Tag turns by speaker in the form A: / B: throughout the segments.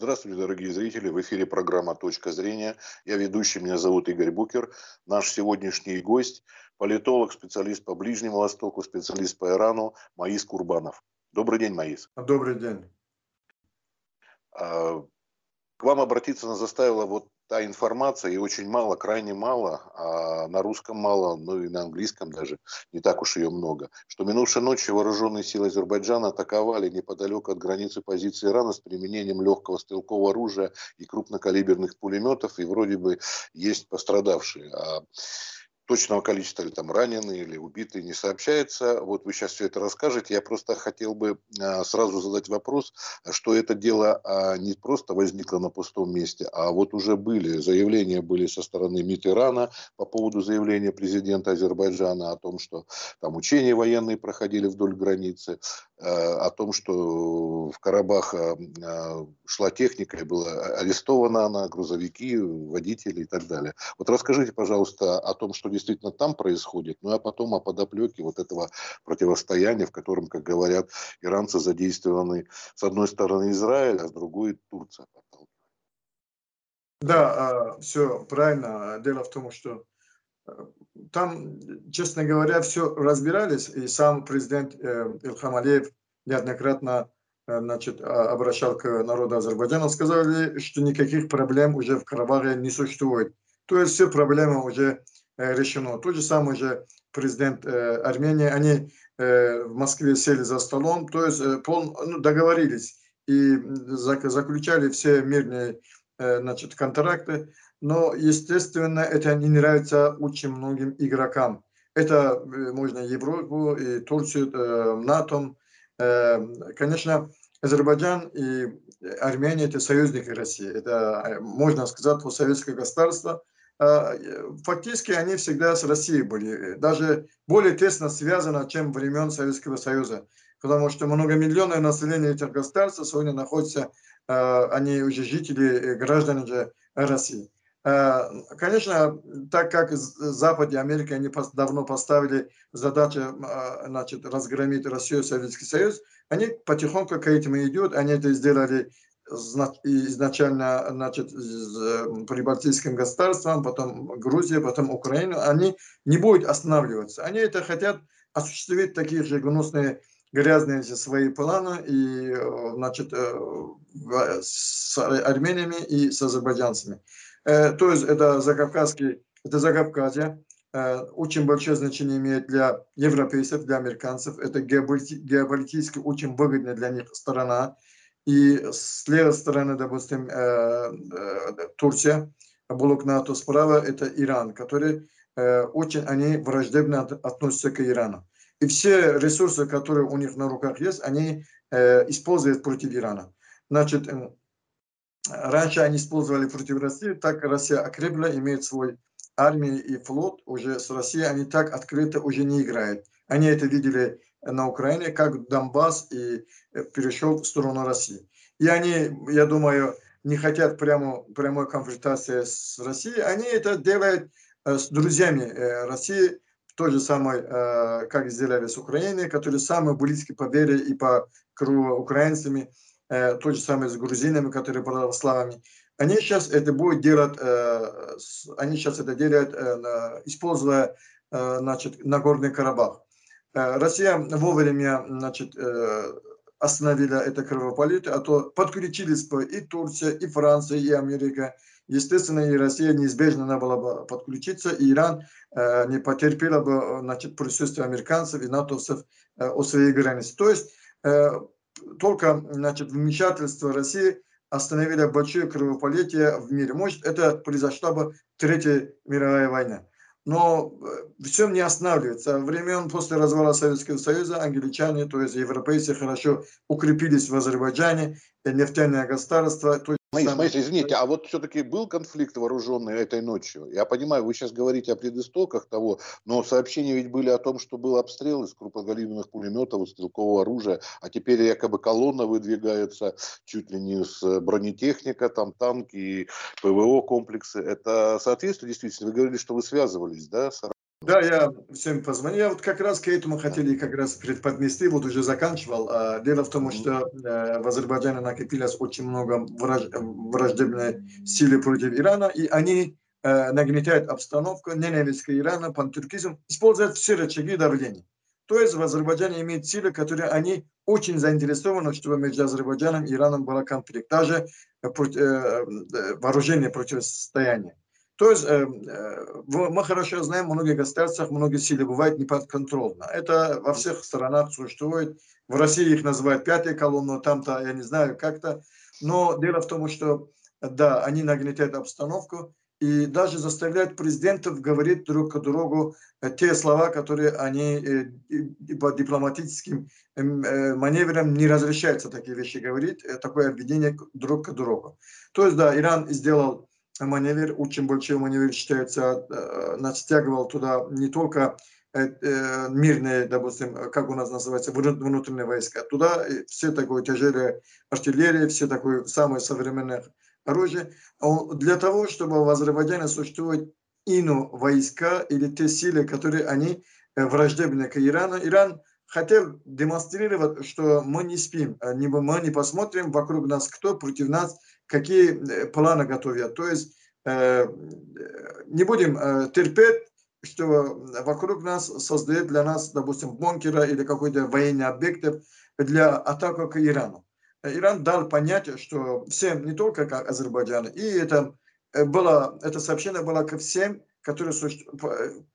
A: Здравствуйте, дорогие зрители. В эфире программа «Точка зрения». Я ведущий, меня зовут Игорь Букер. Наш сегодняшний гость – политолог, специалист по Ближнему Востоку, специалист по Ирану Маис Курбанов. Добрый день, Маис.
B: Добрый день.
A: А, к вам обратиться нас заставила вот та информация, и очень мало, крайне мало, а на русском мало, ну и на английском даже не так уж ее много, что минувшей ночью вооруженные силы Азербайджана атаковали неподалеку от границы позиции Ирана с применением легкого стрелкового оружия и крупнокалиберных пулеметов, и вроде бы есть пострадавшие. А точного количества или там раненые или убитые не сообщается. Вот вы сейчас все это расскажете. Я просто хотел бы а, сразу задать вопрос, что это дело а, не просто возникло на пустом месте, а вот уже были заявления были со стороны МИД Ирана по поводу заявления президента Азербайджана о том, что там учения военные проходили вдоль границы, а, о том, что в Карабах шла техника и была арестована она, грузовики, водители и так далее. Вот расскажите, пожалуйста, о том, что действительно там происходит, ну а потом о подоплеке вот этого противостояния, в котором, как говорят, иранцы задействованы с одной стороны Израиль, а с другой Турция.
B: Да, а, все правильно. Дело в том, что э, там, честно говоря, все разбирались, и сам президент э, Илхам Алиев неоднократно э, значит, а, обращал к народу Азербайджана, сказали, что никаких проблем уже в Карабахе не существует. То есть все проблемы уже решено. Тот же самый же президент э, Армении, они э, в Москве сели за столом, то есть пол, ну, договорились и заключали все мирные значит, контракты, но, естественно, это не нравится очень многим игрокам. Это можно Европу, и Турцию, НАТО. Конечно, Азербайджан и Армения – это союзники России. Это, можно сказать, советское государство – фактически они всегда с Россией были, даже более тесно связаны, чем времен Советского Союза, потому что многомиллионное население этих государств сегодня находится, а, они уже жители, граждане же России. А, конечно, так как Запад и Америка они давно поставили задачу значит, разгромить Россию и Советский Союз, они потихоньку к этому идут, они это сделали изначально значит, с прибалтийским государством, потом Грузия, потом Украина, они не будут останавливаться. Они это хотят осуществить такие же гнусные, грязные свои планы и, значит, э, с армянами и с азербайджанцами. Э, то есть это Закавказский, это Закавказье, э, очень большое значение имеет для европейцев, для американцев. Это геополитически очень выгодная для них сторона. И с левой стороны, допустим, э, э, Турция, блок НАТО справа, это Иран, который э, очень они враждебно относятся к Ирану. И все ресурсы, которые у них на руках есть, они используют против Ирана. Значит, раньше они использовали против России, так Россия окрепла, имеет свой армию и флот, уже с Россией они так открыто уже не играют. Они это видели на Украине, как Донбасс и э, перешел в сторону России. И они, я думаю, не хотят прямо, прямой конфронтации с Россией, они это делают э, с друзьями э, России, то же самое, как сделали с Украиной, которые самые близкие по вере и по кругу украинцами, то же самое с грузинами, которые православными. Они сейчас это будут делать, они сейчас это делают, используя значит, Нагорный Карабах. Э, Россия вовремя значит, э, остановила это кровопролитие, а то подключились бы и Турция, и Франция, и Америка. Естественно, и Россия неизбежно надо было бы подключиться, и Иран э, не потерпела бы значит, присутствие американцев и натовцев э, у своей границы. То есть только значит, вмешательство России остановило большое кровопролитие в мире. Может, это произошла бы Третья мировая война но э, все не останавливается. Времен после развала Советского Союза англичане, то есть европейцы, хорошо укрепились в Азербайджане, нефтяное государство.
A: Моис, Моис, извините, а вот все-таки был конфликт вооруженный этой ночью? Я понимаю, вы сейчас говорите о предыстоках того, но сообщения ведь были о том, что был обстрел из крупнокалиберных пулеметов, из стрелкового оружия, а теперь якобы колонна выдвигается чуть ли не с бронетехника, там танки ПВО комплексы. Это соответствует действительно? Вы говорили, что вы связывались, да, с
B: Да, я всем позвонил. Я вот как раз к этому хотели как раз предподнести, вот уже заканчивал. А, дело в том, что э, в Азербайджане накопилось очень много враждебной силы против Ирана, и они э, нагнетают обстановку, ненависть к Ирану, пантюркизм, используют все рычаги давления. То есть в Азербайджане имеют силы, которые они очень заинтересованы, чтобы между Азербайджаном и Ираном был конфликт, даже э, вооружение противостояние. То есть э, э, мы хорошо знаем, в многих государствах многие силы бывают неподконтрольно. Это во всех сторонах существует. В России их называют пятой колонной, там-то, я не знаю, как-то. Но дело в том, что да, они нагнетают обстановку и даже заставляют президентов говорить друг к другу э, те слова, которые они по дипломатическим маневрам не разрешаются такие вещи говорить, такое обвинение друг к другу. То есть, да, Иран сделал маневр, очень большой маневр считается, э, стягивал туда не только э, э, мирные, допустим, как у нас называется, внутренние войска. Туда все такое тяжелые артиллерии, все такое самое современное оружие. А для того, чтобы в Азербайджане существуют ино войска или те силы, которые они враждебны к Ирану. Иран хотел демонстрировать, что мы не спим, мы не посмотрим вокруг нас, кто против нас какие э, планы готовят. То есть э, не будем э, терпеть, что вокруг нас создает для нас, допустим, бункера или какой-то военный объект для атаки к Ирану. Иран дал понять, что всем, не только как Азербайджан, и это, было, это сообщение было ко всем, которые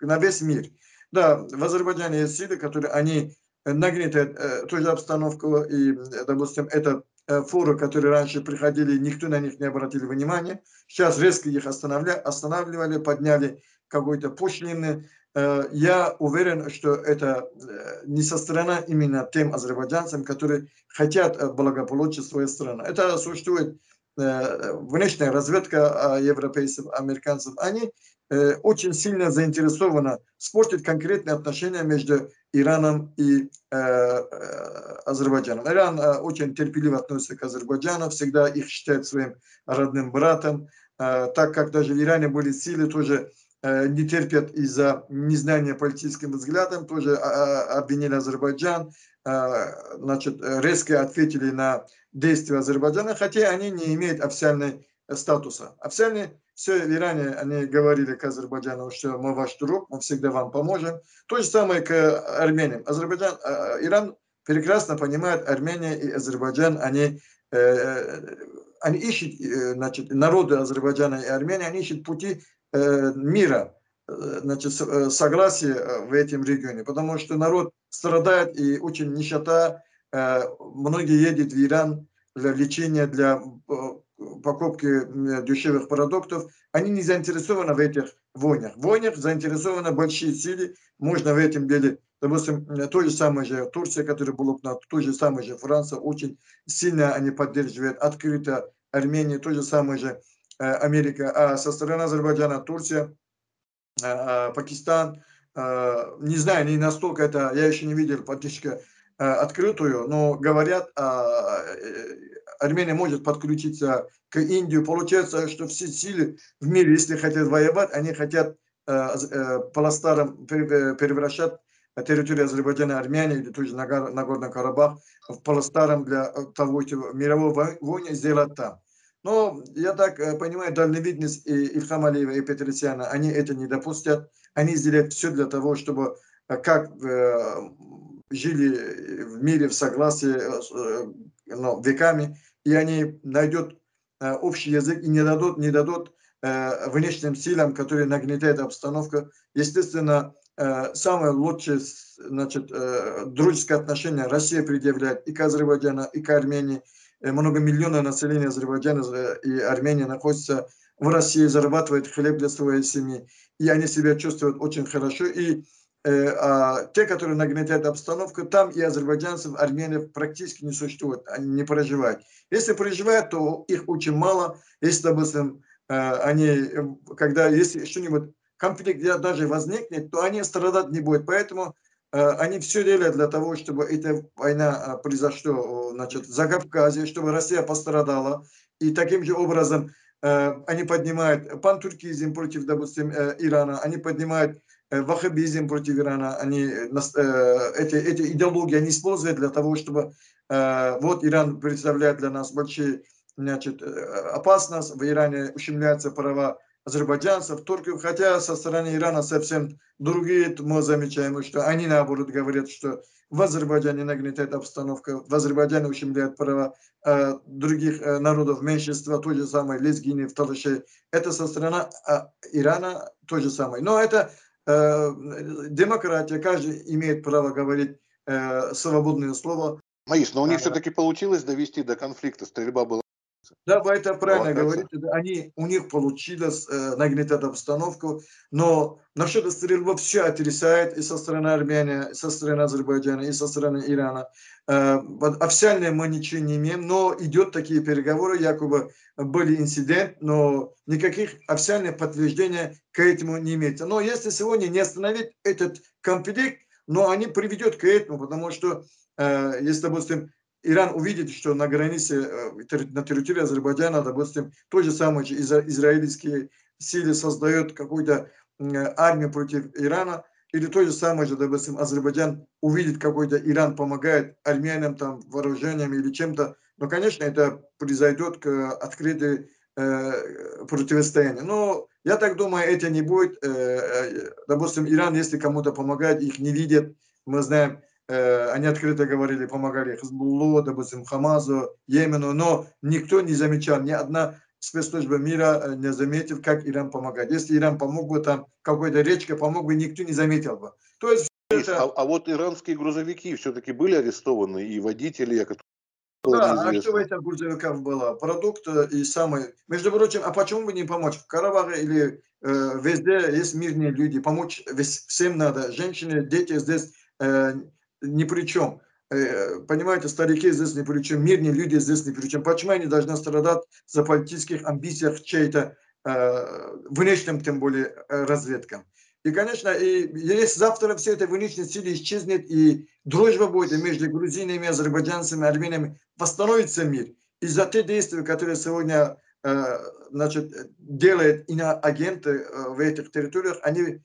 B: на весь мир. Да, в Азербайджане есть силы, которые они нагнетают э, ту же обстановку, и, допустим, это Э, фуры, которые раньше приходили, никто на них не обратил внимания. Сейчас резко их останавливали, останавливали подняли какой-то пошлины. Э, я уверен, что это э, не со стороны именно тем азербайджанцам, которые хотят благополучия своей страны. Это существует внешняя разведка европейцев, американцев. Они очень сильно заинтересованы спортить конкретные отношения между Ираном и э, э, Азербайджаном. Иран э, очень терпеливо относится к Азербайджану, всегда их считает своим родным братом, э, так как даже в Иране были силы, тоже э, не терпят из-за незнания политическим взглядом, тоже э, обвинили Азербайджан, э, значит, резко ответили на действия Азербайджана, хотя они не имеют официальной статуса. Официальный все в Иране, они говорили к Азербайджану, что мы ваш друг, мы всегда вам поможем. То же самое к Армении. Азербайджан, а, Иран прекрасно понимает, Армения и Азербайджан, они, э, они ищут, э, значит, народы Азербайджана и Армении, они ищут пути э, мира, значит, согласия в этом регионе, потому что народ страдает и очень нищета, многие едут в Иран для лечения, для покупки дешевых продуктов, они не заинтересованы в этих войнах. В войнах заинтересованы большие силы, можно в этом деле, допустим, то же самое же Турция, которая была на то же самое же Франция, очень сильно они поддерживают открыто Армения, то же самое же э, Америка, а со стороны Азербайджана Турция, э, э, Пакистан, не знаю, не настолько это, я еще не видел поддержку открытую, но говорят, Армения может подключиться к Индии. Получается, что все силы в мире, если хотят воевать, они хотят э, э, по старым превращать территорию Азербайджана, Армянии или тоже Нагорный Карабах в полостаром для того, что мировой войны сделать там. Но я так э, понимаю, дальновидность и Ильхам Алиева и Петросяна, они это не допустят. Они сделают все для того, чтобы как жили в мире в согласии ну, веками, и они найдут э, общий язык и не дадут, не дадут э, внешним силам, которые нагнетают обстановку. Естественно, э, самое лучшее значит, дружеское отношение Россия предъявляет и к Азербайджану, и к Армении. Много миллионов населения Азербайджана и Армении находится в России, зарабатывает хлеб для своей семьи. И они себя чувствуют очень хорошо. И а те, которые нагнетают обстановку, там и азербайджанцев, армянов практически не существует, они не проживают. Если проживают, то их очень мало. Если, допустим, э, они, э, когда если что-нибудь, конфликт даже возникнет, то они страдать не будут. Поэтому они все делают для того, чтобы эта война произошла значит, за Кавказе, чтобы Россия пострадала. И таким же образом они поднимают пантуркизм против, допустим, Ирана, они поднимают ваххабизм против Ирана, они, эти, эти идеологии они используют для того, чтобы вот Иран представляет для нас большие значит, опасность, в Иране ущемляются права азербайджанцев, турков, хотя со стороны Ирана совсем другие, мы замечаем, что они наоборот говорят, что в Азербайджане нагнетает обстановка, в Азербайджане ущемляют права э, других э, народов, меньшинства, то же самое, лезгины, талашей. Это со стороны э, Ирана то же самое. Но это э, демократия, каждый имеет право говорить э, свободное слово.
A: Маис, но у них все-таки получилось довести до конфликта, стрельба была
B: да, вы это правильно говорите. Они, у них получилось э, нагнетать обстановку, но насчет стрельбы все отрицает и со стороны Армении, и со стороны Азербайджана, и со стороны Ирана. Э, официально мы ничего не имеем, но идет такие переговоры, якобы были инцидент, но никаких официальных подтверждений к этому не имеется. Но если сегодня не остановить этот конфликт, но они приведет к этому, потому что, э, если, допустим, Иран увидит, что на границе, э, на территории Азербайджана, допустим, то же самое израильские силы создают какую-то армию против Ирана, или то же самое же, допустим, Азербайджан увидит какой-то Иран помогает армянам там вооружениями или чем-то, но, конечно, это произойдет к открытой э, противостоянию. Но я так думаю, это не будет. Э, э допустим, Иран, если кому-то помогает, их не видят. Мы знаем, они открыто говорили, помогали Хизбуллу, допустим, Хамазу, Йемену, но никто не замечал, ни одна спецслужба мира э, не заметил, как Иран помогает. Если Иран помог бы там, какой-то речка помог бы, никто не заметил бы. То есть
A: это... а, а вот иранские грузовики все-таки были арестованы, и водители, которые
B: да, а что в этих грузовиках было? Продукт э, и самый... Между прочим, а почему бы не помочь? В Карабахе или э, везде есть мирные люди. Помочь всем надо. Женщины, дети здесь э, ни при чем. Э, понимаете, старики здесь ни при чем, мирные люди здесь ни при чем. Почему они должны страдать за политических амбициях чьей-то э, внешним, тем более, э, разведкам? И, конечно, и если завтра все это внешние силы исчезнет, и дружба будет между грузинами, азербайджанцами, армянами, восстановится мир. И за те действия, которые сегодня э, значит, делают иноагенты в этих территориях, они Э,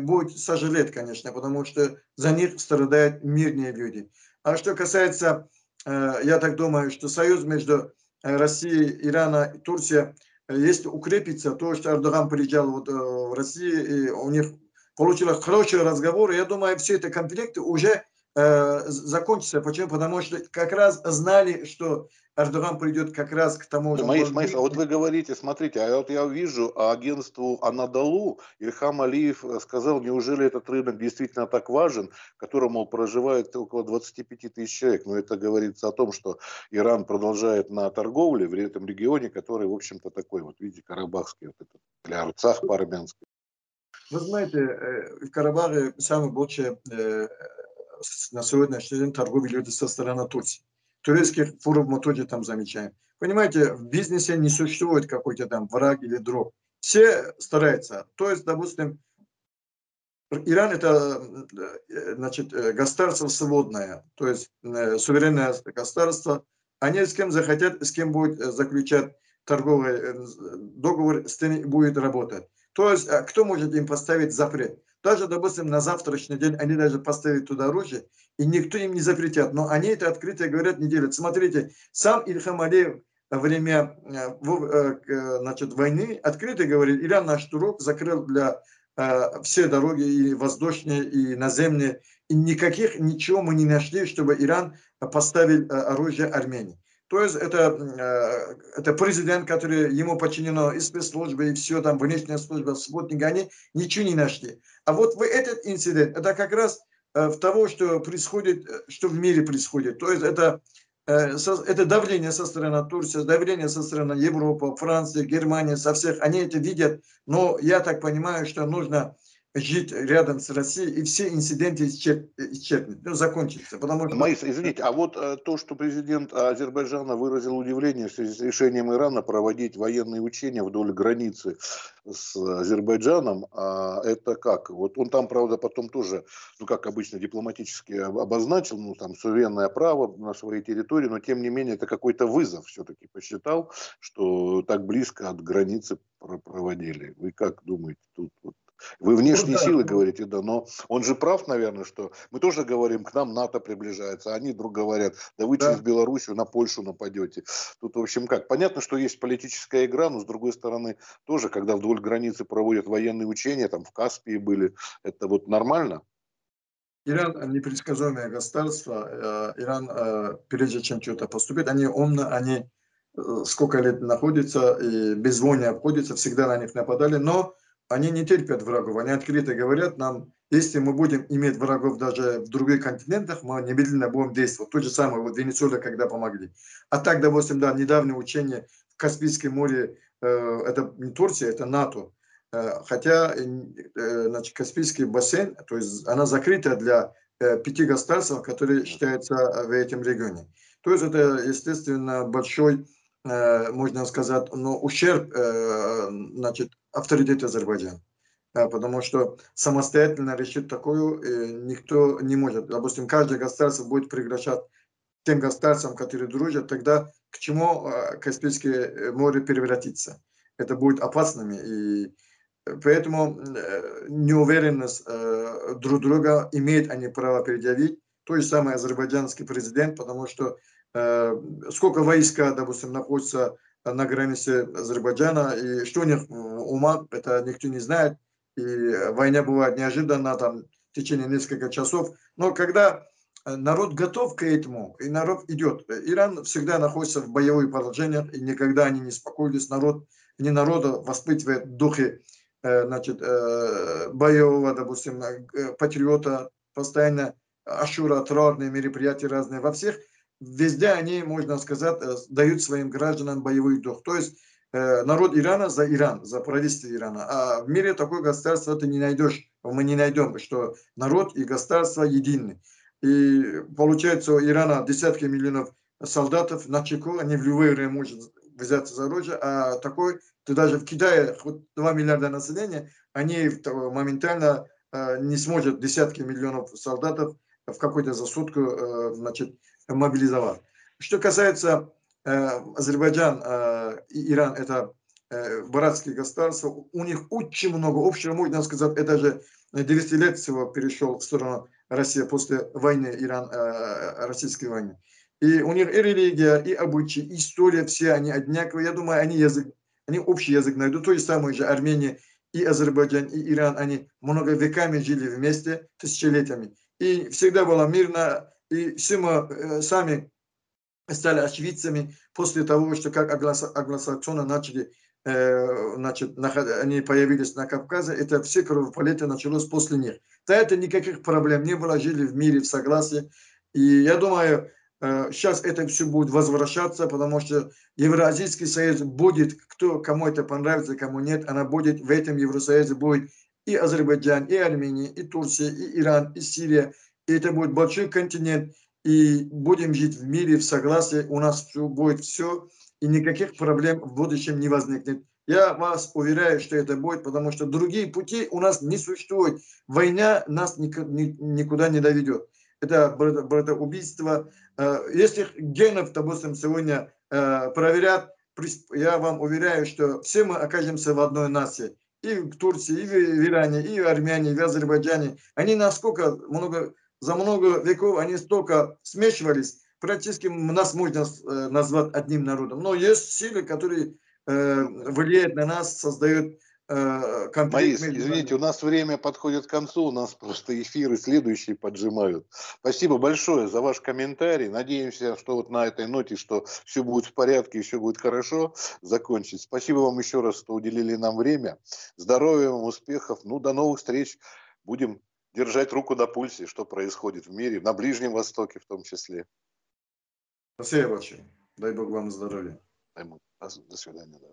B: будет сожалеть, конечно, потому что за них страдают мирные люди. А что касается, э, я так думаю, что союз между э, Россией, Ираном и Турцией, если укрепится, то, что Эрдоган приезжал вот в Россию, и у них получилось хороший разговор, я думаю, все эти конфликты уже закончатся. Почему? Потому что как раз знали, что Эрдоган придет как раз к тому же...
A: Маис, Маис, а вот вы говорите, смотрите, а вот я вижу агентству Анадолу Ильхам Алиев э, сказал, неужели этот рынок действительно так важен, в котором, мол, проживает около 25 тысяч человек. Но это говорится о том, что Иран продолжает на торговле в этом регионе, который, в общем-то, такой, вот видите, карабахский, вот этот, или Арцах по-армянски.
B: Вы знаете, э, в Карабахе самое большее э, на сегодняшний день торговля люди со стороны Турции турецких фуров мы тоже там замечаем. Понимаете, в бизнесе не существует какой-то там враг или друг. Все стараются. То есть, допустим, Иран это э, значит, э, государство свободное, то есть э, суверенное государство. Они с кем захотят, с кем будет заключать торговый договор, с тем будет работать. То есть, а кто может им поставить запрет? Даже, допустим, на завтрашний день они даже поставят туда оружие, и никто им не запретят. Но они это открыто говорят, не делят. Смотрите, сам Ильхам Алиев во время э, э, значит, войны открыто говорит, Иран наш турок закрыл для э, все дороги и воздушные, и наземные. И никаких, ничего мы не нашли, чтобы Иран поставил оружие Армении. То есть это, это президент, который ему подчинено и спецслужбы, и все там, внешняя служба, спутник, они ничего не нашли. А вот в этот инцидент, это как раз э, в того, что происходит, э, что в мире происходит. То есть это, э, это давление со стороны Турции, давление со стороны Европы, Франции, Германии, со всех. Они это видят, но я так понимаю, что нужно жить рядом с Россией, и все инциденты исчерпнут, ну, закончатся. Потому
A: что... Маис, извините, а вот э, то, что президент Азербайджана выразил удивление в связи с решением Ирана проводить военные учения вдоль границы с Азербайджаном, а это как? Вот он там, правда, потом тоже, ну, как обычно, дипломатически обозначил, ну, там, суверенное право на своей территории, но, тем не менее, это какой-то вызов все-таки посчитал, что так близко от границы проводили. Вы как думаете тут? Вот? Вы внешние ну, да. силы говорите, да, но он же прав, наверное, что мы тоже говорим, к нам НАТО приближается, а они вдруг говорят, да вы да. через Белоруссию на Польшу нападете. Тут, в общем, как? Понятно, что есть политическая игра, но с другой стороны, тоже, когда вдоль границы проводят военные учения, там в Каспии были, это вот нормально?
B: Иран непредсказуемое государство. Э, Иран, э, прежде чем что-то поступит, они умно, они э, сколько лет находятся и без войны обходятся, всегда на них нападали, но они не терпят врагов. Они открыто говорят нам, если мы будем иметь врагов даже в других континентах, мы немедленно будем действовать. То же самое, вот Венесуэла, когда помогли. А так, допустим, да, недавнее учение в Каспийском море, это не Турция, это НАТО Э, хотя э, значит, Каспийский бассейн, то есть она закрыта для э, пяти государств, которые считаются в этом регионе. То есть это, естественно, большой, можно сказать, но ущерб значит, авторитет Азербайджана. Потому что самостоятельно решить такую никто не может. Допустим, каждое государство будет прекращать тем государствам, которые дружат, тогда к чему Каспийское море превратится? Это будет опасными. И Поэтому э, неуверенность э, друг друга имеют они право предъявить. То же самое азербайджанский президент, потому что э, сколько войска, допустим, находится на границе Азербайджана, и что у них ума, это никто не знает. И война бывает неожиданно, там, в течение нескольких часов. Но когда народ готов к этому, и народ идет. Иран всегда находится в боевых положениях, и никогда они не успокоились. Народ, не народа воспитывает духи Э, значит, э, боевого, допустим, э, патриота, постоянно ашура, трорные мероприятия разные. Во всех, везде они, можно сказать, дают своим гражданам боевой дух. То есть народ Ирана за Иран, за правительство Ирана. А в мире такое государство ты не найдешь, мы не найдем, что народ и государство едины. И получается у Ирана десятки миллионов солдатов на чеку, они в любое время могут взяться за оружие, а такой то даже в Китае хоть 2 миллиарда населения, они моментально э, не сможет десятки миллионов солдатов в какой-то за сутку э, значит, мобилизовать. Что касается э, Азербайджан и Иран, это братские государства, у них очень много общего, можно сказать, это же 200 лет всего перешел в сторону России после войны, Иран, российской войны. И у них и религия, и обычаи, и история, все они одинаковые. Я думаю, они язык они общий язык найдут. То есть самое же Армения и Азербайджан, и Иран, они много веками жили вместе, тысячелетиями. И всегда было мирно, и все мы э, сами стали очевидцами после того, что как англосаксоны начали, э, значит, они появились на Кавказе, это все кровопролитие началось после них. Да это никаких проблем не было, жили в мире, в согласии. И я думаю, Сейчас э, это все будет возвращаться, потому что Евразийский союз будет, кто, кому это понравится, кому нет, она будет, в этом Евросоюзе будет и Азербайджан, и Армения, и Турция, и Иран, и Сирия. И это будет большой континент, и будем жить в мире, в согласии, у нас все, будет все, и никаких проблем в будущем не возникнет. Я вас уверяю, что это будет, потому что другие пути у нас не существует. Война нас никуда не доведет это братоубийство. Э, если генов, допустим, сегодня э, проверят, я вам уверяю, что все мы окажемся в одной нации. И в Турции, и в Иране, и в Армении, и в Азербайджане. Они насколько много, за много веков они столько смешивались, практически нас можно э, назвать одним народом. Но есть силы, которые влияют на нас, создают
A: э, Маис, извините, у нас время подходит к концу, у нас просто эфиры следующие поджимают. Спасибо большое за ваш комментарий. Надеемся, что вот на этой ноте, что все будет в порядке и все будет хорошо, закончить. Спасибо вам еще раз, что уделили нам время. Здоровья вам, успехов. Ну, до новых встреч. Будем держать руку на пульсе, что происходит в мире, на Ближнем Востоке в том числе.
B: Спасибо большое. Дай Бог вам здоровья.
A: До свидания. Да.